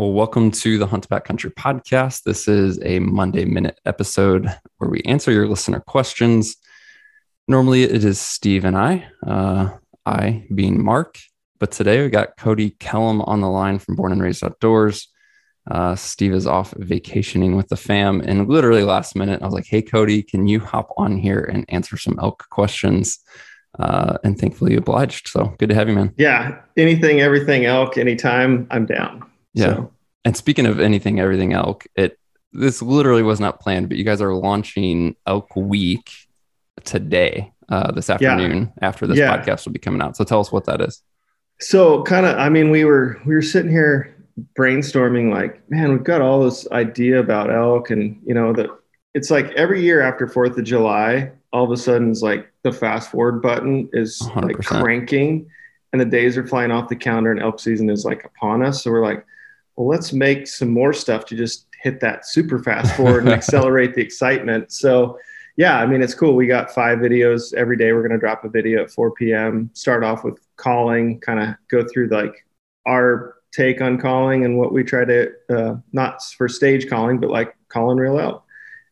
Well, welcome to the Hunt Backcountry podcast. This is a Monday Minute episode where we answer your listener questions. Normally, it is Steve and I, uh, I being Mark, but today we got Kody Kellom on the line from Born and Raised Outdoors. Uh, Steve is off vacationing with the fam, and literally last minute, I was like, "Hey, Kody, can you hop on here and answer some elk questions?" Uh, and thankfully, you obliged. So good to have you, man. Yeah, anything, everything, elk, anytime, I'm down. Yeah. So. And speaking of anything, everything elk, it this literally was not planned, but you guys are launching Elk Week today, uh, this afternoon yeah. after this yeah. podcast will be coming out. So tell us what that is. So kind of, I mean, we were we were sitting here brainstorming, like, man, we've got all this idea about elk, and you know that it's like every year after Fourth of July, all of a sudden it's like the fast forward button is 100%. like cranking, and the days are flying off the calendar, and elk season is like upon us. So we're like well, let's make some more stuff to just hit that super fast forward and accelerate the excitement. So, yeah, I mean, it's cool. We got five videos every day. We're going to drop a video at 4 p.m. Start off with calling, kind of go through like our take on calling and what we try to, uh, not for stage calling, but like calling real out.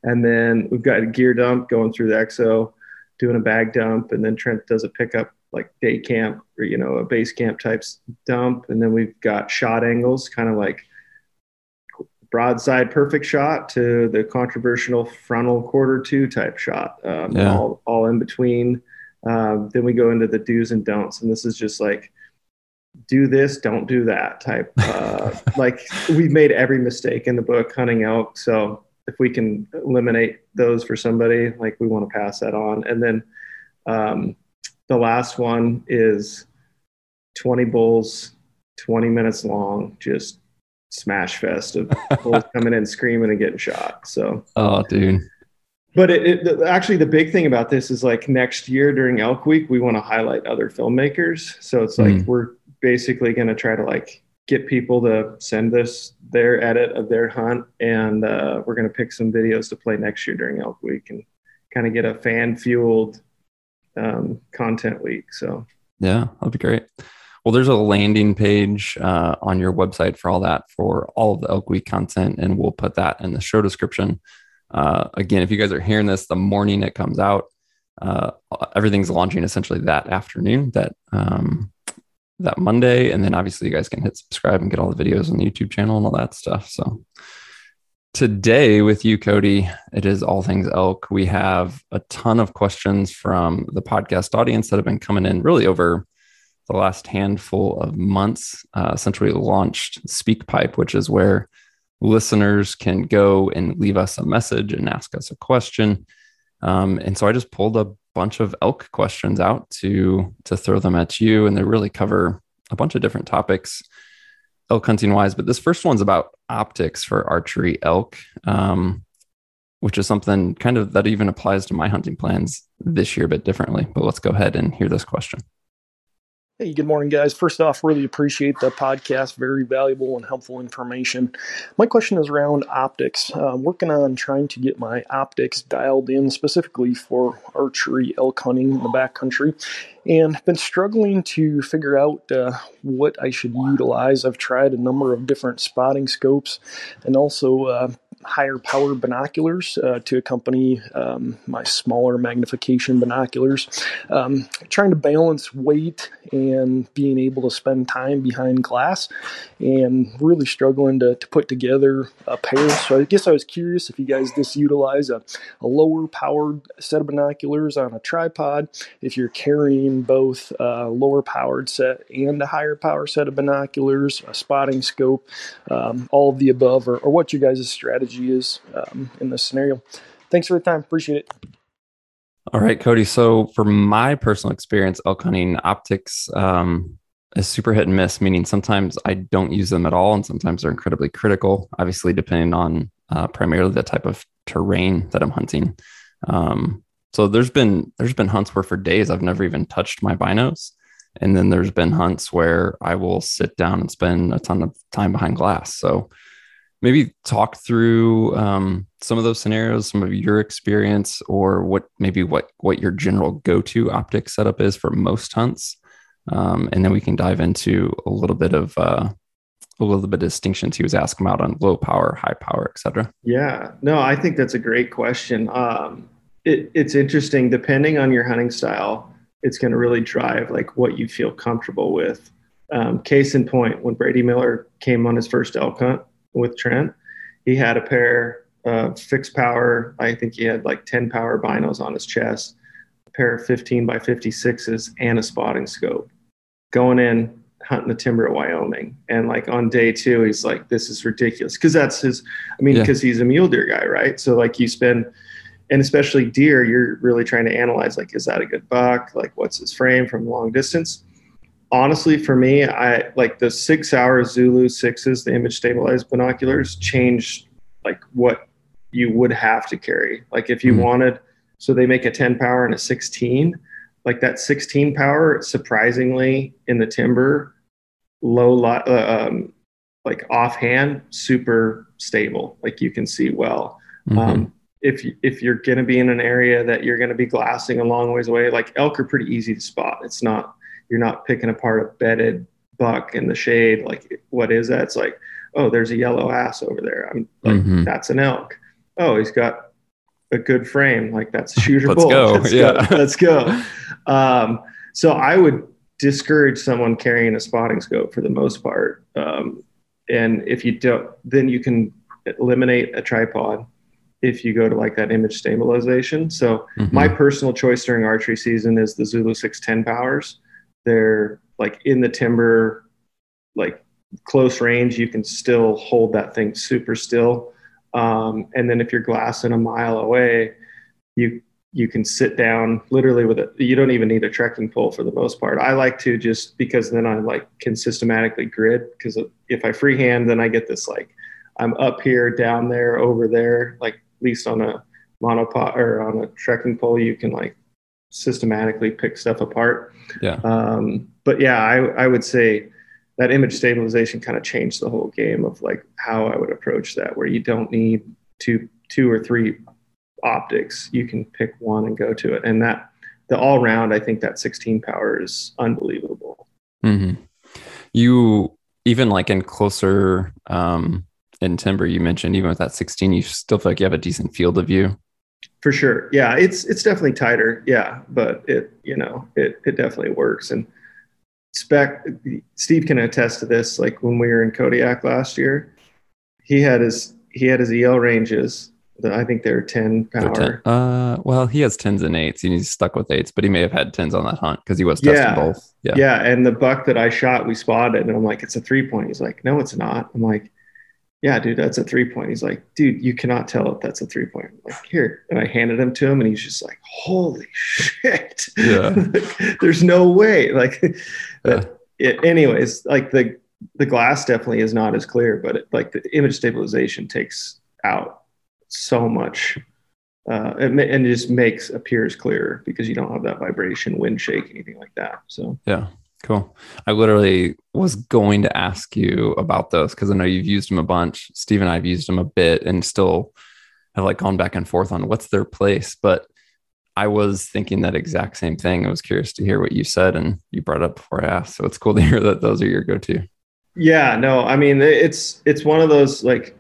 And then we've got a gear dump going through the EXO, doing a bag dump, and then Trent does a pickup like day camp or you know a base camp types dump. And then we've got shot angles kind of like broadside perfect shot to the controversial frontal quarter two type shot um, yeah. all, all in between. Um, then we go into the do's and don'ts and this is just like do this don't do that type uh, like we've made every mistake in the book hunting elk. So if we can eliminate those for somebody like we want to pass that on. And then um, the last one is 20 bulls, 20 minutes long, just smash fest of bulls coming in screaming and getting shot. So, oh, dude. But it, it, actually, the big thing about this is like next year during Elk Week, we want to highlight other filmmakers. So it's like mm. we're basically going to try to like get people to send us their edit of their hunt, and uh, we're going to pick some videos to play next year during Elk Week and kind of get a fan fueled um, content week. So yeah, that'd be great. Well, there's a landing page uh, on your website for all that for all of the Elk Week content, and we'll put that in the show description. Uh, again, if you guys are hearing this the morning it comes out, uh, everything's launching essentially that afternoon, that um, that Monday, and then obviously you guys can hit subscribe and get all the videos on the YouTube channel and all that stuff. So Today, with you, Kody, it is all things elk. We have a ton of questions from the podcast audience that have been coming in really over the last handful of months uh, since we launched SpeakPipe, which is where listeners can go and leave us a message and ask us a question. Um, and so I just pulled a bunch of elk questions out to to throw them at you, and they really cover a bunch of different topics elk hunting wise, but this first one's about optics for archery elk, um, which is something kind of that even applies to my hunting plans this year, but differently. But let's go ahead and hear this question. Hey, good morning, guys. First off, really appreciate the podcast. Very valuable and helpful information. My question is around optics. I'm working on trying to get my optics dialed in specifically for archery elk hunting in the backcountry and been struggling to figure out uh, what I should utilize. I've tried a number of different spotting scopes and also uh, higher power binoculars uh, to accompany um, my smaller magnification binoculars. Um, trying to balance weight and being able to spend time behind glass and really struggling to, to put together a pair. So I guess I was curious if you guys just utilize a, a lower powered set of binoculars on a tripod, if you're carrying both a lower powered set and a higher power set of binoculars, a spotting scope, um, all of the above, or, or what your guys' strategy is um, in this scenario. Thanks for the time. Appreciate it. All right, Kody. So, for my personal experience elk hunting, optics um, is super hit and miss, meaning sometimes I don't use them at all, and sometimes they're incredibly critical, obviously, depending on uh, primarily the type of terrain that I'm hunting. Um, so there's been there's been hunts where for days I've never even touched my binos, and then there's been hunts where I will sit down and spend a ton of time behind glass. So maybe talk through um, some of those scenarios, some of your experience, or what maybe what what your general go to optic setup is for most hunts, um, and then we can dive into a little bit of uh, a little bit of distinctions he was asking about on low power, high power, etc. Yeah, no, I think that's a great question. Um, it, it's interesting. Depending on your hunting style, it's going to really drive like what you feel comfortable with. Um, case in point, when Brady Miller came on his first elk hunt with Trent, he had a pair of fixed power. I think he had like 10 power binos on his chest, a pair of 15 by 56s, and a spotting scope. Going in, hunting the timber of Wyoming. And like on day two, he's like, this is ridiculous. Cause that's his, I mean, because yeah. he's a mule deer guy, right? So like you spend, and especially deer, you're really trying to analyze like, is that a good buck? Like, what's his frame from long distance? Honestly, for me, I like the Sig Sauer Zulu sixes, the image stabilized binoculars changed like what you would have to carry. Like if you mm-hmm. wanted, so they make a 10 power and a 16 like that 16 power surprisingly in the timber low li- uh, um, like offhand super stable like you can see well mm-hmm. um, if if you're going to be in an area that you're going to be glassing a long ways away like elk are pretty easy to spot it's not you're not picking apart a bedded buck in the shade like what is that it's like oh there's a yellow ass over there i'm like mm-hmm. that's an elk oh he's got a good frame. Like that's a shooter let's Go. Let's yeah. go. Let's go. Um, so I would discourage someone carrying a spotting scope for the most part. Um, and if you don't, then you can eliminate a tripod if you go to like that image stabilization. So mm-hmm. my personal choice during archery season is the Zulu 610 powers. They're like in the timber, like close range, you can still hold that thing super still. Um, and then if you're glassing a mile away, you you can sit down literally with it. You don't even need a trekking pole for the most part. I like to just because then I like can systematically grid because if I freehand, then I get this like I'm up here, down there, over there. Like least on a monopod or on a trekking pole, you can like systematically pick stuff apart. Yeah. Um, but yeah, I I would say that image stabilization kind of changed the whole game of like how I would approach that, where you don't need two two or three optics. You can pick one and go to it. And that the all round, I think that 16 power is unbelievable. Mm-hmm. You even like in closer um, in timber, you mentioned even with that 16, you still feel like you have a decent field of view. For sure. Yeah. It's, it's definitely tighter. Yeah. But it, you know, it, it definitely works. And spec Steve can attest to this. Like when we were in Kodiak last year, he had his he had his EL ranges. I think they're ten power. 10. Uh, well, he has tens and eights, and he's stuck with eights, but he may have had tens on that hunt because he was testing yeah. both. Yeah, yeah. And the buck that I shot, we spotted, and I'm like, it's a three point. He's like, no, it's not. I'm like, yeah, dude, that's a three point. He's like, dude, you cannot tell if that's a three point. I'm like, here. And I handed him to him and he's just like, holy shit. Yeah. There's no way. Like, yeah. it, anyways, like the, the glass definitely is not as clear, but it, like the image stabilization takes out so much. Uh, and it just makes appears clearer because you don't have that vibration, wind shake, anything like that. So, yeah. Cool. I literally was going to ask you about those because I know you've used them a bunch. Steve and I've used them a bit and still have like gone back and forth on what's their place. But I was thinking that exact same thing. I was curious to hear what you said and you brought it up before I asked. So it's cool to hear that those are your go-to. Yeah, no, I mean it's it's one of those like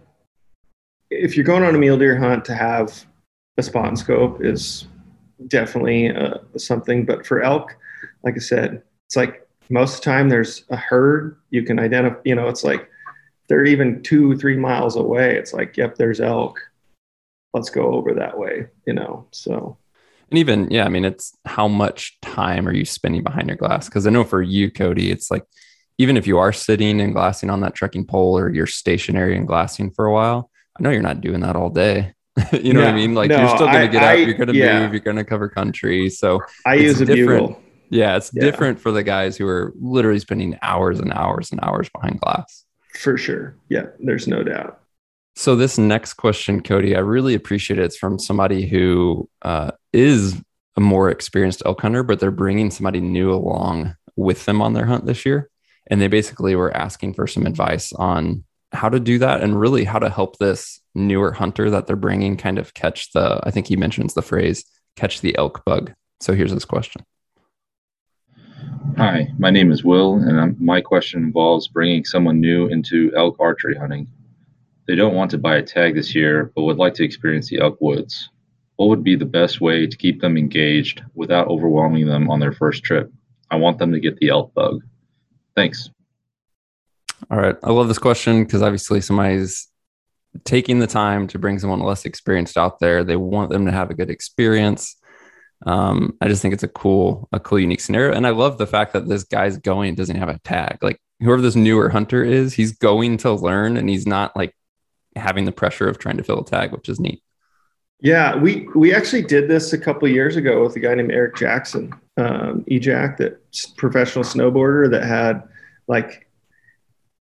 if you're going on a mule deer hunt to have a and scope is definitely uh, something. But for elk, like I said, it's like most of the time there's a herd you can identify you know it's like they're even two three miles away. It's like yep there's elk. Let's go over that way you know so. And even yeah i mean it's how much time are you spending behind your glass? Because i know for you kody it's like even if you are sitting and glassing on that trekking pole or you're stationary and glassing for a while i know you're not doing that all day. You know no, what i mean? Like no, you're still going to get I, up you're going to yeah. move you're going to cover country. So i use a different. bugle yeah, it's yeah. different for the guys who are literally spending hours and hours and hours behind glass. For sure. Yeah, there's no doubt. So this next question, Kody, I really appreciate it. It's from somebody who uh, is a more experienced elk hunter, but they're bringing somebody new along with them on their hunt this year, and they basically were asking for some advice on how to do that and really how to help this newer hunter that they're bringing kind of catch the. I think he mentions the phrase "catch the elk bug." So here's this question. Hi, my name is Will, and my question involves bringing someone new into elk archery hunting. They don't want to buy a tag this year, but would like to experience the elk woods. What would be the best way to keep them engaged without overwhelming them on their first trip? I want them to get the elk bug. Thanks. All right. I love this question because obviously somebody's taking the time to bring someone less experienced out there. They want them to have a good experience um, I just think it's a cool, a cool, unique scenario. And I love the fact that this guy's going doesn't have a tag. Like whoever this newer hunter is, he's going to learn and he's not like having the pressure of trying to fill a tag, which is neat. Yeah, we we actually did this a couple years ago with a guy named Eric Jackson, um, EJack, that professional snowboarder that had like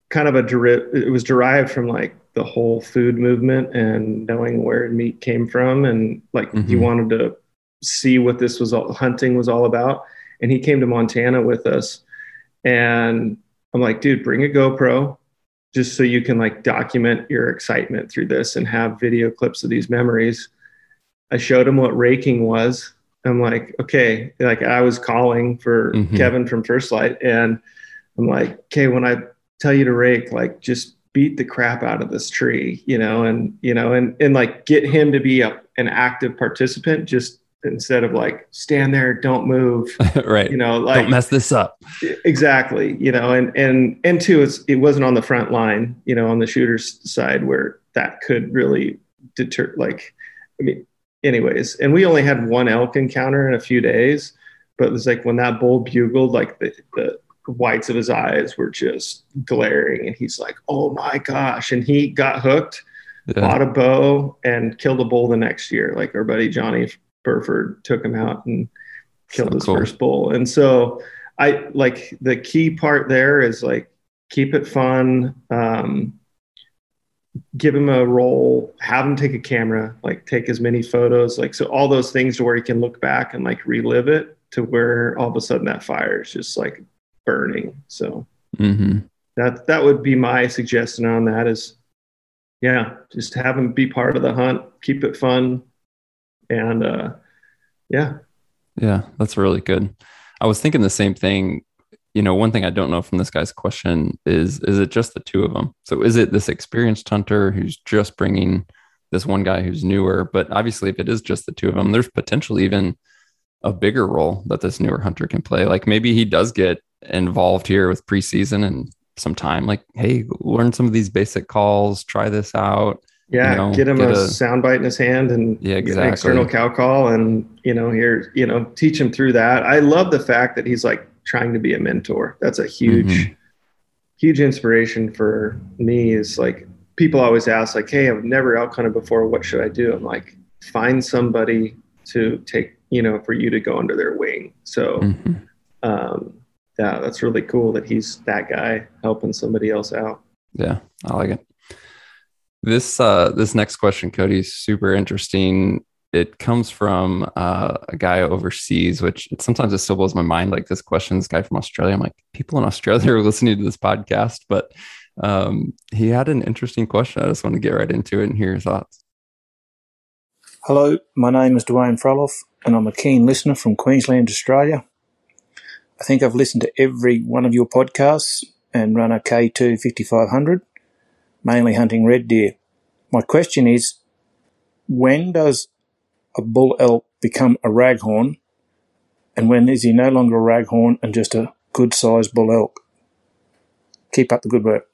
kind of a deri- it was derived from like the whole food movement and knowing where meat came from and like mm-hmm. he wanted to see what this was all hunting was all about. And he came to Montana with us. And I'm like, dude, bring a GoPro just so you can like document your excitement through this and have video clips of these memories. I showed him what raking was. I'm like, okay, like I was calling for mm-hmm. Kevin from First Lite, and I'm like, okay, when I tell you to rake, like just beat the crap out of this tree, you know, and you know, and and like get him to be a, an active participant. Just instead of like stand there don't move right you know like don't mess this up exactly you know and and and two it's it wasn't on the front line you know on the shooter's side where that could really deter like i mean anyways and we only had one elk encounter in a few days but it was like when that bull bugled like the the whites of his eyes were just glaring and he's like oh my gosh and he got hooked yeah. bought a bow and killed a bull the next year like our buddy johnny Burford took him out and killed so his cool. first bull. And so I like the key part there is like keep it fun. Um, give him a role, have him take a camera, like take as many photos, like so all those things to where he can look back and like relive it to where all of a sudden that fire is just like burning. So mm-hmm. that that would be my suggestion on that is yeah, just have him be part of the hunt, keep it fun, and uh, yeah, yeah, that's really good. I was thinking the same thing. You know, one thing I don't know from this guy's question is is it just the two of them? So is it this experienced hunter who's just bringing this one guy who's newer? But obviously, if it is just the two of them, there's potentially even a bigger role that this newer hunter can play. Like maybe he does get involved here with preseason and some time. Like, hey, learn some of these basic calls, try this out yeah, you know, get him get a, a sound bite in his hand and yeah, exactly. external cow call, and you know, here, you know, teach him through that. I love the fact that he's like trying to be a mentor. That's a huge, mm-hmm. huge inspiration for me. Is like people always ask, like, "Hey, I've never elk hunted before. What should I do?" I'm like, find somebody to take, you know, for you to go under their wing. So, mm-hmm. um, yeah, that's really cool that he's that guy helping somebody else out. Yeah, I like it. This uh, this next question, Kody, is super interesting. It comes from uh, a guy overseas, which sometimes it still blows my mind. Like this question, this guy from Australia. I'm like, people in Australia are listening to this podcast, but um, he had an interesting question. I just want to get right into it and hear your thoughts. Hello, my name is Dwayne Frolov, and I'm a keen listener from Queensland, Australia. I think I've listened to every one of your podcasts and run a K2 5500 mainly hunting red deer. My question is, when does a bull elk become a raghorn and when is he no longer a raghorn and just a good sized bull elk? Keep up the good work.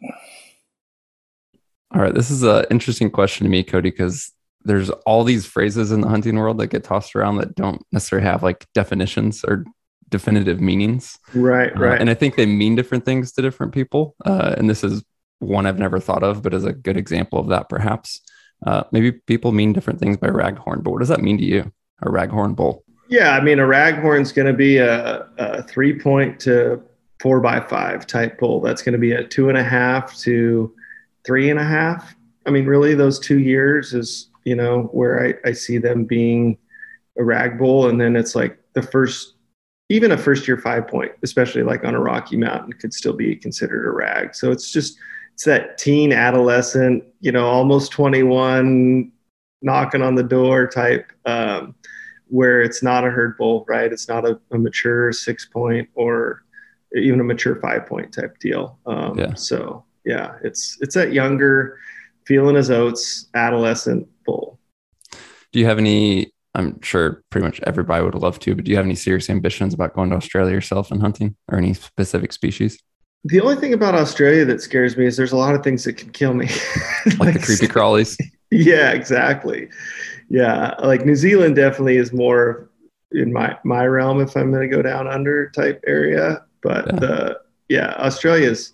All right, this is an interesting question to me, Kody, because there's all these phrases in the hunting world that get tossed around that don't necessarily have like definitions or definitive meanings. Right, right. Uh, and I think they mean different things to different people. Uh, and this is one I've never thought of, but is a good example of that, perhaps. Uh, maybe people mean different things by raghorn, but what does that mean to you, a raghorn bull? Yeah, I mean, a raghorn's going to be a, a three point to four by five type bull. That's going to be a two and a half to three and a half. I mean, really, those two years is, you know, where I, I see them being a rag bull. And then it's like the first, even a first year five point, especially like on a rocky mountain, could still be considered a rag. So it's just, it's that teen adolescent, you know, almost 21, knocking on the door type, um, where it's not a herd bull, right? It's not a, a mature six point or even a mature five point type deal. Um, yeah. So yeah, it's it's that younger, feeling his oats, adolescent bull. Do you have any? I'm sure pretty much everybody would love to, but do you have any serious ambitions about going to Australia yourself and hunting, or any specific species? The only thing about Australia that scares me is there's a lot of things that can kill me, like, like the creepy crawlies. Yeah, exactly. Yeah, like New Zealand definitely is more in my my realm if I'm going to go down under type area. But yeah. the yeah, Australia's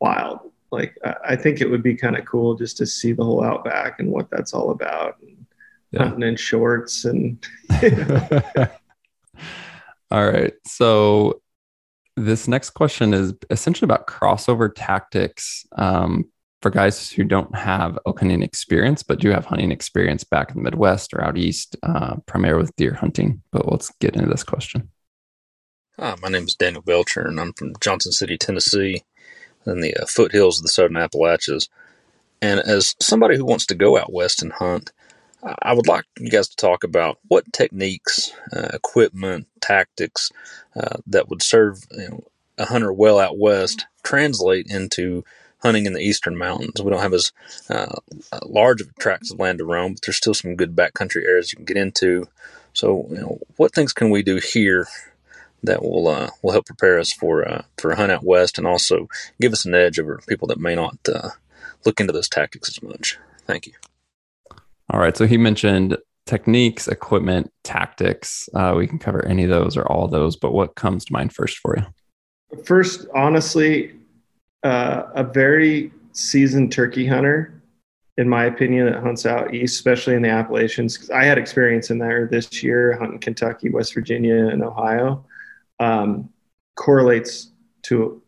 wild. Like I, think it would be kind of cool just to see the whole outback and what that's all about. And yeah. Hunting in shorts and. all right, so this next question is essentially about crossover tactics um, for guys who don't have elk hunting experience, but do have hunting experience back in the Midwest or out east, uh, primarily with deer hunting. But let's get into this question. Hi, my name is Daniel Belcher, and I'm from Johnson City, Tennessee, in the uh, foothills of the Southern Appalachians. And as somebody who wants to go out west and hunt, I would like you guys to talk about what techniques, uh, equipment, tactics uh, that would serve you know, a hunter well out west translate into hunting in the eastern mountains. We don't have as uh, large of tracts of land to roam, but there's still some good backcountry areas you can get into. So, you know, what things can we do here that will uh, will help prepare us for uh, for a hunt out west, and also give us an edge over people that may not uh, look into those tactics as much? Thank you. All right. So he mentioned techniques, equipment, tactics. Uh, we can cover any of those or all those, but what comes to mind first for you? First, honestly, uh, a very seasoned turkey hunter, in my opinion, that hunts out east, especially in the Appalachians. I had experience in there this year, hunting Kentucky, West Virginia, and Ohio. Um, correlates to,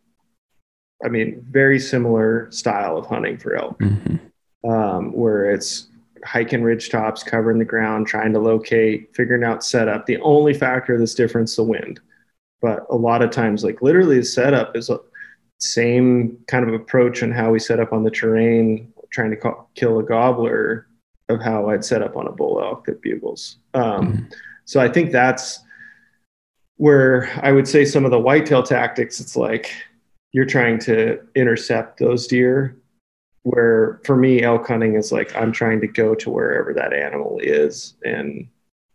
I mean, very similar style of hunting for elk, mm-hmm. um, where it's hiking ridge tops, covering the ground, trying to locate, figuring out setup. The only factor that's different is the wind. But a lot of times, like literally, the setup is a same kind of approach on how we set up on the terrain, trying to call, kill a gobbler, of how I'd set up on a bull elk that bugles. Um, mm-hmm. So I think that's where I would say some of the whitetail tactics. It's like you're trying to intercept those deer where for me elk hunting is like i'm trying to go to wherever that animal is and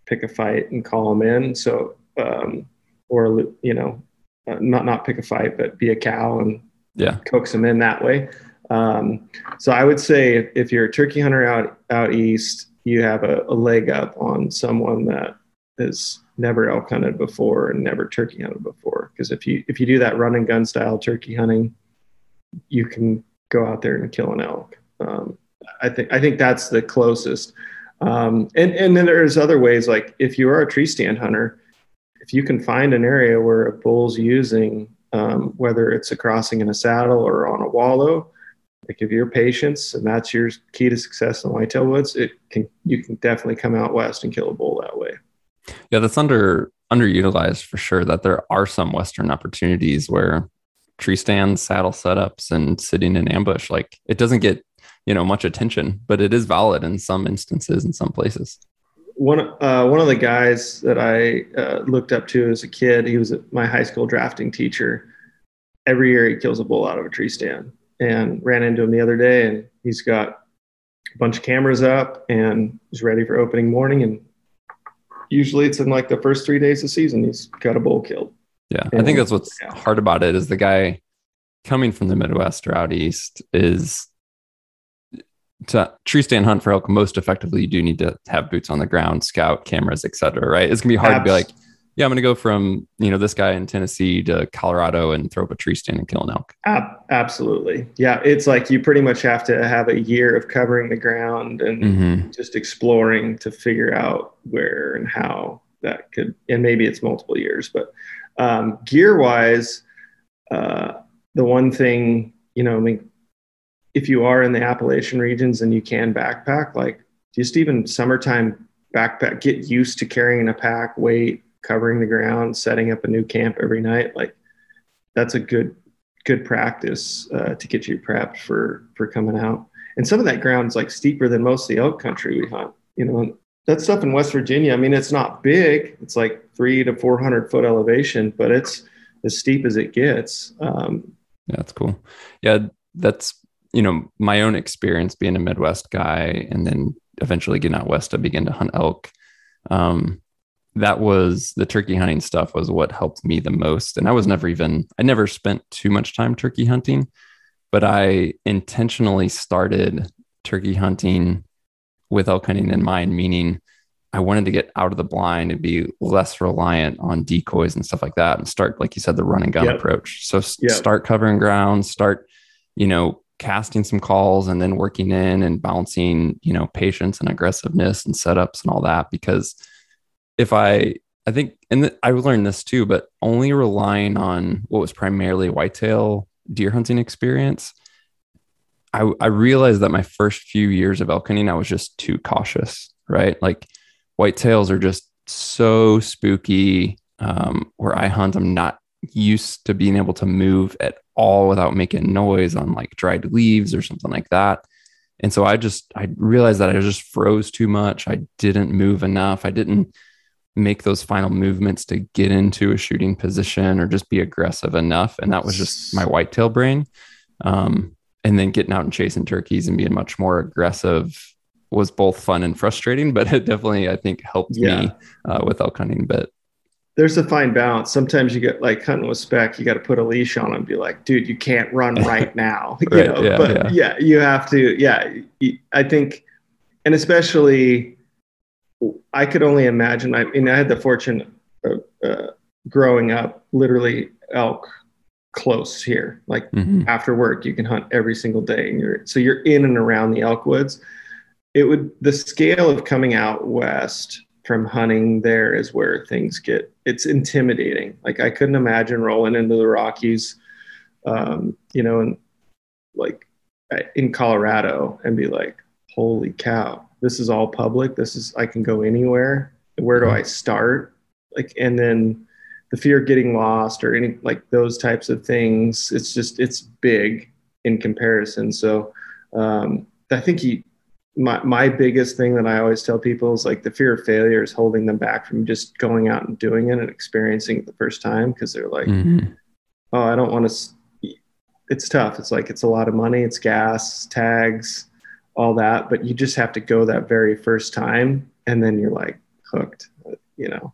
pick a fight and call them in. So um, or you know uh, not not pick a fight but be a cow and yeah. coax them in that way. Um, so i would say if, if, you're a turkey hunter out out east you have a, a leg up on someone that has never elk hunted before and never turkey hunted before. Because if you if you do that run and gun style turkey hunting you can go out there and kill an elk. Um, I think I think that's the closest. Um, and and then there's other ways like if you are a tree stand hunter, if you can find an area where a bull's using, um, whether it's a crossing in a saddle or on a wallow, like if you're patience and that's your key to success in whitetail woods, it can you can definitely come out west and kill a bull that way. Yeah, that's under underutilized for sure. That there are some western opportunities where tree stands, saddle setups, and sitting in ambush. Like it doesn't get you know much attention, but it is valid in some instances in some places. One uh, one of the guys that I uh, looked up to as a kid, he was my high school drafting teacher. Every year he kills a bull out of a tree stand, and ran into him the other day, and he's got a bunch of cameras up and he's ready for opening morning. And usually it's in like the first three days of season, he's got a bull killed. Yeah, I think that's what's yeah. hard about it is the guy coming from the Midwest or out east is to tree stand hunt for elk most effectively. You do need to have boots on the ground, scout, cameras, etc. Right? It's gonna be hard Abs- to be like, yeah, I'm gonna go from you know this guy in Tennessee to Colorado and throw up a tree stand and kill an elk. Ab- absolutely, yeah. It's like you pretty much have to have a year of covering the ground and mm-hmm. just exploring to figure out where and how that could, and maybe it's multiple years, but um, gear wise, uh, the one thing, you know, I mean, if you are in the Appalachian regions and you can backpack, like just even summertime backpack, get used to carrying a pack, weight, covering the ground, setting up a new camp every night. Like that's a good, good practice uh, to get you prepped for for coming out. And some of that ground is like steeper than most of the elk country we hunt. You know, that stuff in West Virginia, I mean, it's not big. It's like three to 400 foot elevation, but it's, as steep as it gets. Um, yeah, that's cool. Yeah, that's you know my own experience being a Midwest guy, and then eventually getting out west to begin to hunt elk. Um, that was the turkey hunting stuff was what helped me the most. And I was never even I never spent too much time turkey hunting, but I intentionally started turkey hunting with elk hunting in mind, meaning I wanted to get out of the blind and be less reliant on decoys and stuff like that and start, like you said, the run and gun yep. approach. So yep. start covering ground, start, you know, casting some calls and then working in and balancing, you know, patience and aggressiveness and setups and all that. Because if I, I think, and I learned this too, but only relying on what was primarily whitetail deer hunting experience, I, I realized that my first few years of elk hunting, I was just too cautious, right? Like whitetails are just so spooky. Um, where I hunt, I'm not used to being able to move at all without making noise on like dried leaves or something like that. And so I just I realized that I just froze too much. I didn't move enough. I didn't make those final movements to get into a shooting position or just be aggressive enough. And that was just my whitetail brain. Um, and then getting out and chasing turkeys and being much more aggressive was both fun and frustrating, but it definitely I think helped yeah. me uh, with elk hunting a bit there's a fine balance. Sometimes you get like hunting with spec, you got to put a leash on and be like, dude, you can't run right now. you know, yeah, but yeah. yeah. you have to. Yeah, I think, and especially, I could only imagine. I mean, I had the fortune of uh, growing up, literally elk close here. Like mm-hmm. after work, you can hunt every single day, and you're so you're in and around the elk woods. It would the scale of coming out west from hunting there is where things get it's intimidating. Like i couldn't imagine rolling into the rockies um, you know and like in colorado and be like holy cow this is all public. This is i can go anywhere. Where do i start? Like and then the fear of getting lost or any like those types of things it's just it's big in comparison. So um, i think he my my biggest thing that I always tell people is like the fear of failure is holding them back from just going out and doing it and experiencing it the first time because they're like, mm-hmm. oh, I don't want to. It's tough. It's like it's a lot of money. It's gas, tags, all that. But you just have to go that very first time, and then you're like hooked. You know.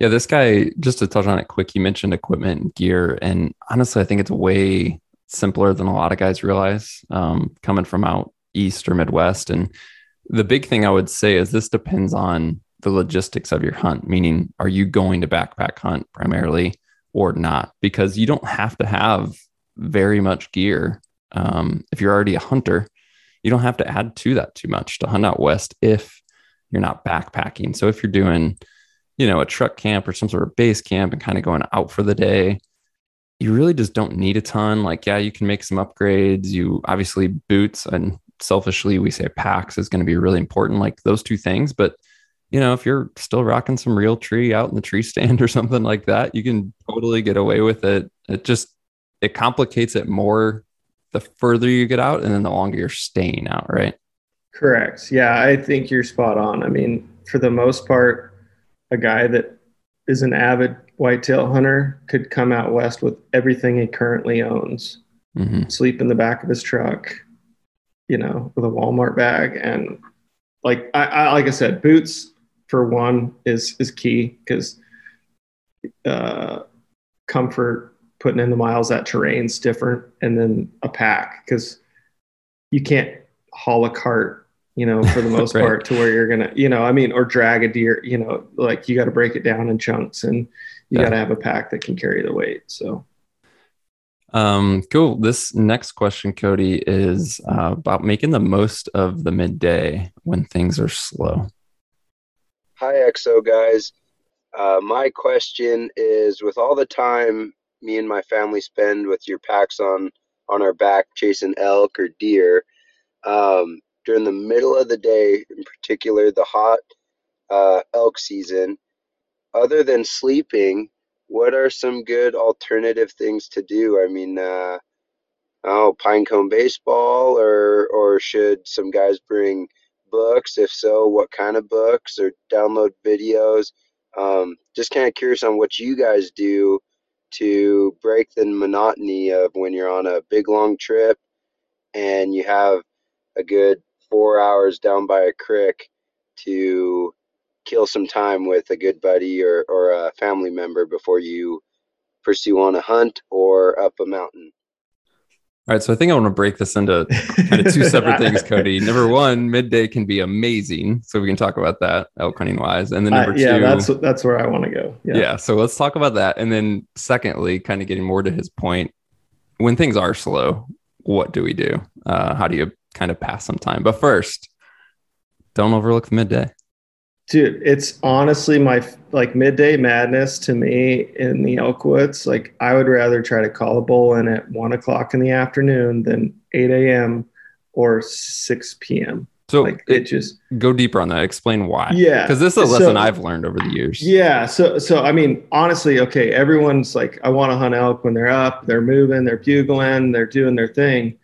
Yeah, this guy. Just to touch on it quick, he mentioned equipment and gear, and honestly, I think it's way simpler than a lot of guys realize. Um, coming from out east or midwest. And the big thing i would say is this depends on the logistics of your hunt meaning are you going to backpack hunt primarily or not? Because you don't have to have very much gear. Um, if you're already a hunter you don't have to add to that too much to hunt out west if you're not backpacking. So if you're doing you know a truck camp or some sort of base camp and kind of going out for the day you really just don't need a ton. Like yeah you can make some upgrades. You obviously boots and selfishly we say packs is going to be really important, like those two things. But you know, if you're still rocking some Realtree out in the tree stand or something like that, you can totally get away with it. It just it complicates it more the further you get out and then the longer you're staying out, right? Correct. Yeah, I think you're spot on. I mean, for the most part, a guy that is an avid whitetail hunter could come out west with everything he currently owns, mm-hmm. sleep in the back of his truck, you know, with a Walmart bag. And like I, I like I said, boots for one is is key because uh, comfort, putting in the miles, that terrain's different, and then a pack because you can't haul a cart, you know, for the most right. part to where you're gonna, you know, I mean, or drag a deer, you know, like you got to break it down in chunks and you yeah. got to have a pack that can carry the weight. So um, cool. This next question, Kody, is uh, about making the most of the midday when things are slow. Hi, EXO guys. Uh, my question is with all the time me and my family spend with your packs on on our back chasing elk or deer um, during the middle of the day, in particular the hot uh, elk season, other than sleeping, what are some good alternative things to do? I mean, uh, oh, pinecone baseball, or or should some guys bring books? If so, what kind of books? Or download videos? Um, just kind of curious on what you guys do to break the monotony of when you're on a big long trip and you have a good four hours down by a creek to kill some time with a good buddy or, or a family member before you pursue on a hunt or up a mountain. All right, so I think I want to break this into kind of two separate things, Kody. Number one, midday can be amazing, so we can talk about that elk hunting wise, and then number uh, yeah, two, that's that's where I want to go. Yeah. yeah, so let's talk about that, and then secondly, kind of getting more to his point, when things are slow, what do we do? Uh, how do you kind of pass some time? But first, don't overlook the midday. Dude, it's honestly my like midday madness to me in the Elkwoods. Like, I would rather try to call a bull in at one o'clock in the afternoon than 8 a.m. or 6 p.m. So like it, it, just go deeper on that. Explain why. Yeah, because this is a lesson so, I've learned over the years. Yeah. So so I mean, honestly, okay, everyone's like, I want to hunt elk when they're up, they're moving, they're bugling, they're doing their thing.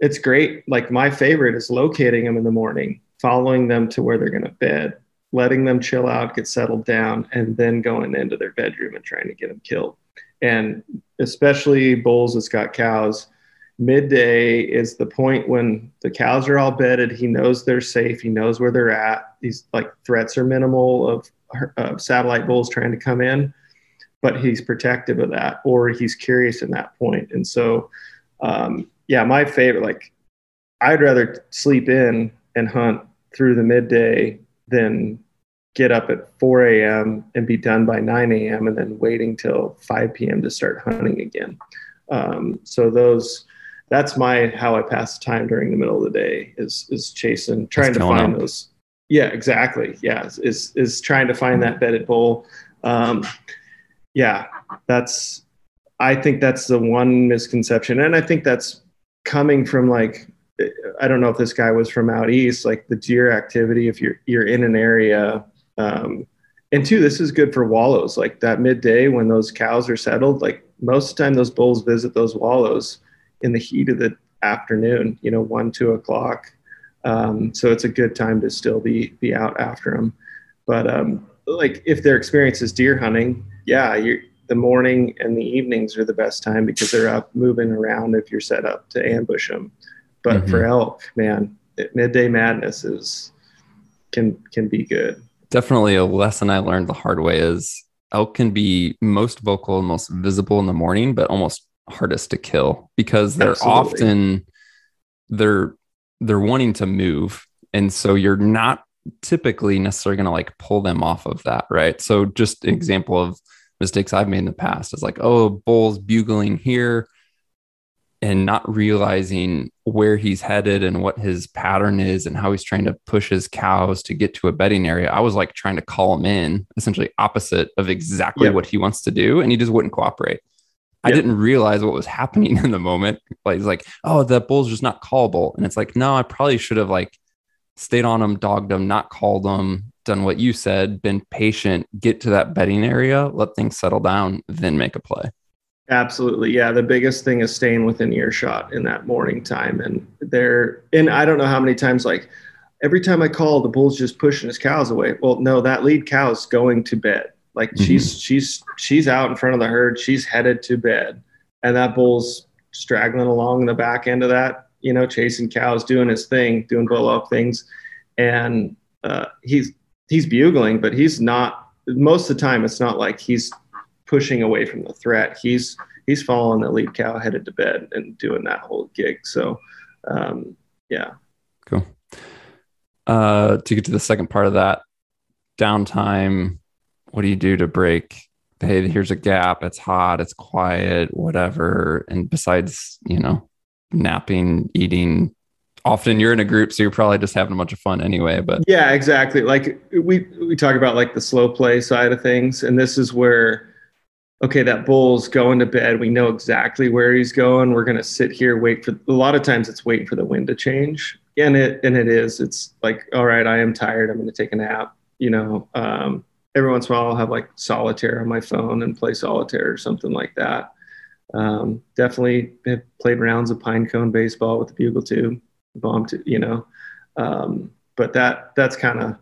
It's great. Like my favorite is locating them in the morning, following them to where they're going to bed letting them chill out, get settled down, and then going into their bedroom and trying to get them killed. And especially bulls that's got cows, midday is the point when the cows are all bedded. He knows they're safe. He knows where they're at. These like threats are minimal of uh, satellite bulls trying to come in, but he's protective of that, or he's curious in that point. And so, um, yeah, my favorite, like, I'd rather sleep in and hunt through the midday than get up at 4 a.m. and be done by 9 a.m. and then waiting till 5 p.m. to start hunting again. Um, so those, that's my how I pass the time during the middle of the day is is chasing, trying to find those. Yeah, exactly. Yeah, is is trying to find that bedded bull. Um, yeah, that's. I think that's the one misconception, and I think that's coming from like I don't know if this guy was from out east, like the deer activity. If you're you're in an area um, and two, this is good for wallows. Like that midday when those cows are settled, like most of the time those bulls visit those wallows in the heat of the afternoon, you know, one, two o'clock. Um, so it's a good time to still be be out after them. But um, like if their experience is deer hunting, yeah, you the morning and the evenings are the best time because they're up moving around if you're set up to ambush them. But mm-hmm. for elk, man, midday madness is can can be good definitely a lesson I learned the hard way is elk can be most vocal and most visible in the morning, but almost hardest to kill because they're Absolutely. often they're they're wanting to move. And so you're not typically necessarily going to like pull them off of that, right? So just example of mistakes I've made in the past is like, oh, bulls bugling here and not realizing where he's headed and what his pattern is and how he's trying to push his cows to get to a bedding area. I was like trying to call him in, essentially opposite of exactly yep. what he wants to do, and he just wouldn't cooperate. Yep. I didn't realize what was happening in the moment. Like he's like, oh, that bull's just not callable. And it's like, no, I probably should have like stayed on him, dogged him, not called him, done what you said, been patient, get to that bedding area, let things settle down, then make a play. Absolutely. Yeah. The biggest thing is staying within earshot in that morning time. And there, and I don't know how many times, like every time I call, the bull's just pushing his cows away. Well, no, that lead cow's going to bed. Like mm-hmm. she's, she's, she's out in front of the herd. She's headed to bed. And that bull's straggling along the back end of that, you know, chasing cows, doing his thing, doing bull up things. And uh, he's, he's bugling, but he's not, most of the time, it's not like he's pushing away from the threat. He's he's following the lead cow headed to bed and doing that whole gig. So um, yeah. Cool. Uh, to get to the second part of that downtime, what do you do to break? Hey, here's a gap. It's hot. It's quiet. Whatever. And besides, you know, napping, eating, often you're in a group so you're probably just having a bunch of fun anyway but yeah exactly like we we talk about like the slow play side of things and this is where okay, that bull's going to bed. We know exactly where he's going. We're going to sit here, wait for a lot of times it's waiting for the wind to change. And it, and it is, it's like, all right, I am tired. I'm going to take a nap. You know, um, every once in a while I'll have like solitaire on my phone and play solitaire or something like that. Um, definitely have played rounds of pine cone baseball with the bugle tube, bomb to, you know, um, but that, that's kind of,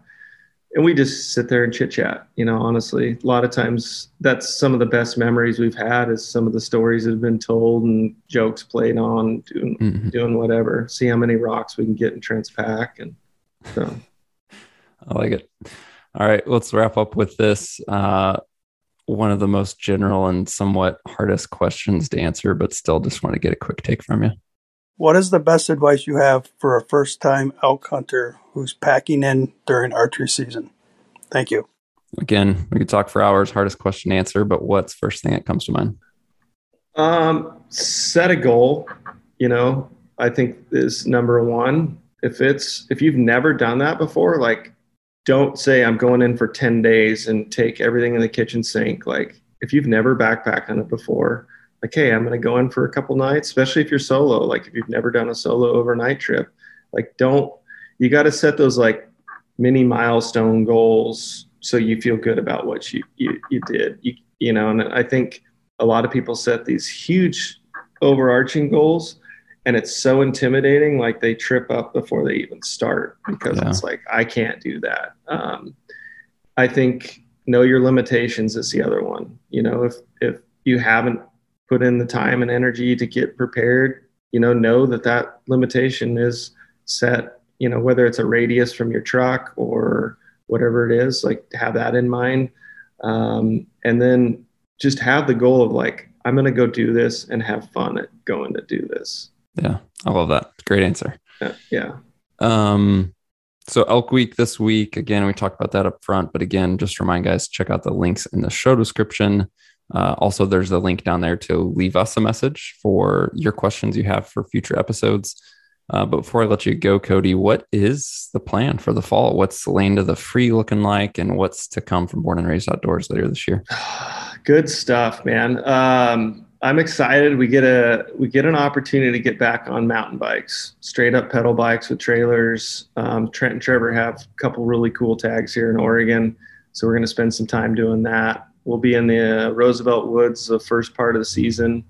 and we just sit there and chit chat. You know, honestly, a lot of times that's some of the best memories we've had is some of the stories that have been told and jokes played on, doing mm-hmm. doing whatever. See how many rocks we can get in Transpac, and so. I like it. All right, let's wrap up with this. Uh, one of the most general and somewhat hardest questions to answer, but still just want to get a quick take from you. What is the best advice you have for a first time elk hunter who's packing in during archery season? Thank you. Again, we could talk for hours. Hardest question to answer, but what's first thing that comes to mind? Um, set a goal. You know, I think is number one. If it's if you've never done that before, like don't say I'm going in for 10 days and take everything in the kitchen sink. Like if you've never backpacked on it before, like, hey, I'm going to go in for a couple nights, especially if you're solo. Like if you've never done a solo overnight trip, like don't, you got to set those like mini milestone goals so you feel good about what you, you, you did, you, you know, and I think a lot of people set these huge overarching goals and it's so intimidating like they trip up before they even start because yeah. it's like i can't do that um, i think know your limitations is the other one you know if if you haven't put in the time and energy to get prepared you know know that that limitation is set you know whether it's a radius from your truck or whatever it is like have that in mind um, and then just have the goal of like i'm going to go do this and have fun at going to do this yeah, I love that. Great answer. Yeah. yeah. Um, so Elk Week this week, again, we talked about that up front, but again, just remind guys, check out the links in the show description. Uh, also, there's a link down there to leave us a message for your questions you have for future episodes. Uh, but before I let you go, Kody, what is the plan for the fall? What's the Land of the Free looking like, and what's to come from Born and Raised Outdoors later this year? Good stuff, man. Um, I'm excited. We get a we get an opportunity to get back on mountain bikes, straight up pedal bikes with trailers. Um, Trent and Trevor have a couple really cool tags here in Oregon, so we're going to spend some time doing that. We'll be in the uh, Roosevelt Woods the first part of the season,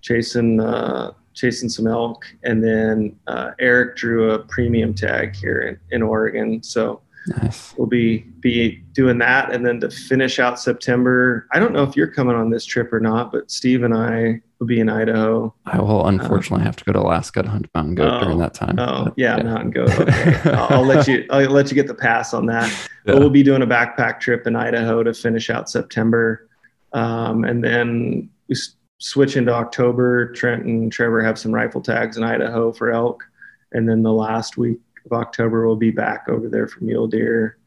chasing uh, chasing some elk, and then uh, Eric drew a premium tag here in, in Oregon, so Nice. We'll be be doing that, and then to finish out September. I don't know if you're coming on this trip or not, but Steve and I will be in Idaho. I will unfortunately have to go to Alaska to hunt mountain goat oh, during that time. Oh but, yeah, yeah, mountain goat. Okay. I'll, I'll, let you. I'll let you get the pass on that. Yeah. But we'll be doing a backpack trip in Idaho to finish out September, um, and then we switch into October. Trent and Trevor have some rifle tags in Idaho for elk, and then the last week of October, we'll be back over there for mule deer.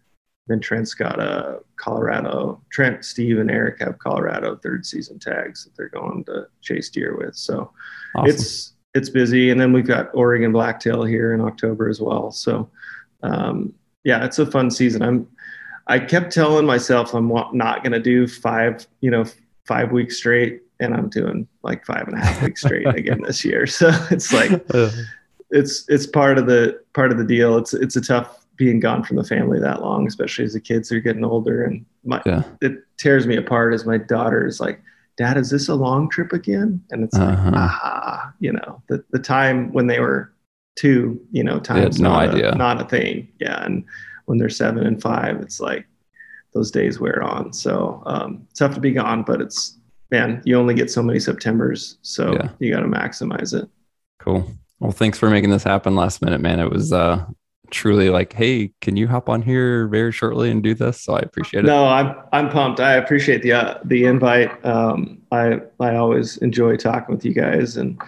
Then Trent's got a Colorado. Trent, Steve, and Eric have Colorado third season tags that they're going to chase deer with. So awesome. it's it's busy, and then we've got Oregon blacktail here in October as well. So um, yeah, it's a fun season. I'm I kept telling myself I'm not going to do five you know five weeks straight, and I'm doing like five and a half weeks straight again this year. So it's like it's it's part of the part of the deal. It's it's a tough being gone from the family that long, especially as the kids are getting older. And my yeah. it tears me apart as my daughter is like, Dad, is this a long trip again? And it's uh-huh. like, ah, you know, the the time when they were two, you know, time's no not idea. A, not a thing. Yeah. And when they're seven and five, it's like those days wear on. So um, tough to be gone, but it's man, you only get so many Septembers, so yeah. you got to maximize it. Cool. Well, thanks for making this happen last minute, man. It was uh, truly like, hey, can you hop on here very shortly and do this? So I appreciate it. No, I'm I'm pumped. I appreciate the uh, the invite. Um, I I always enjoy talking with you guys, and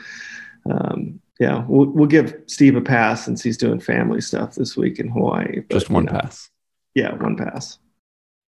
um, yeah, we'll we'll give Steve a pass since he's doing family stuff this week in Hawaii. But, Just one you know, pass. Yeah, one pass.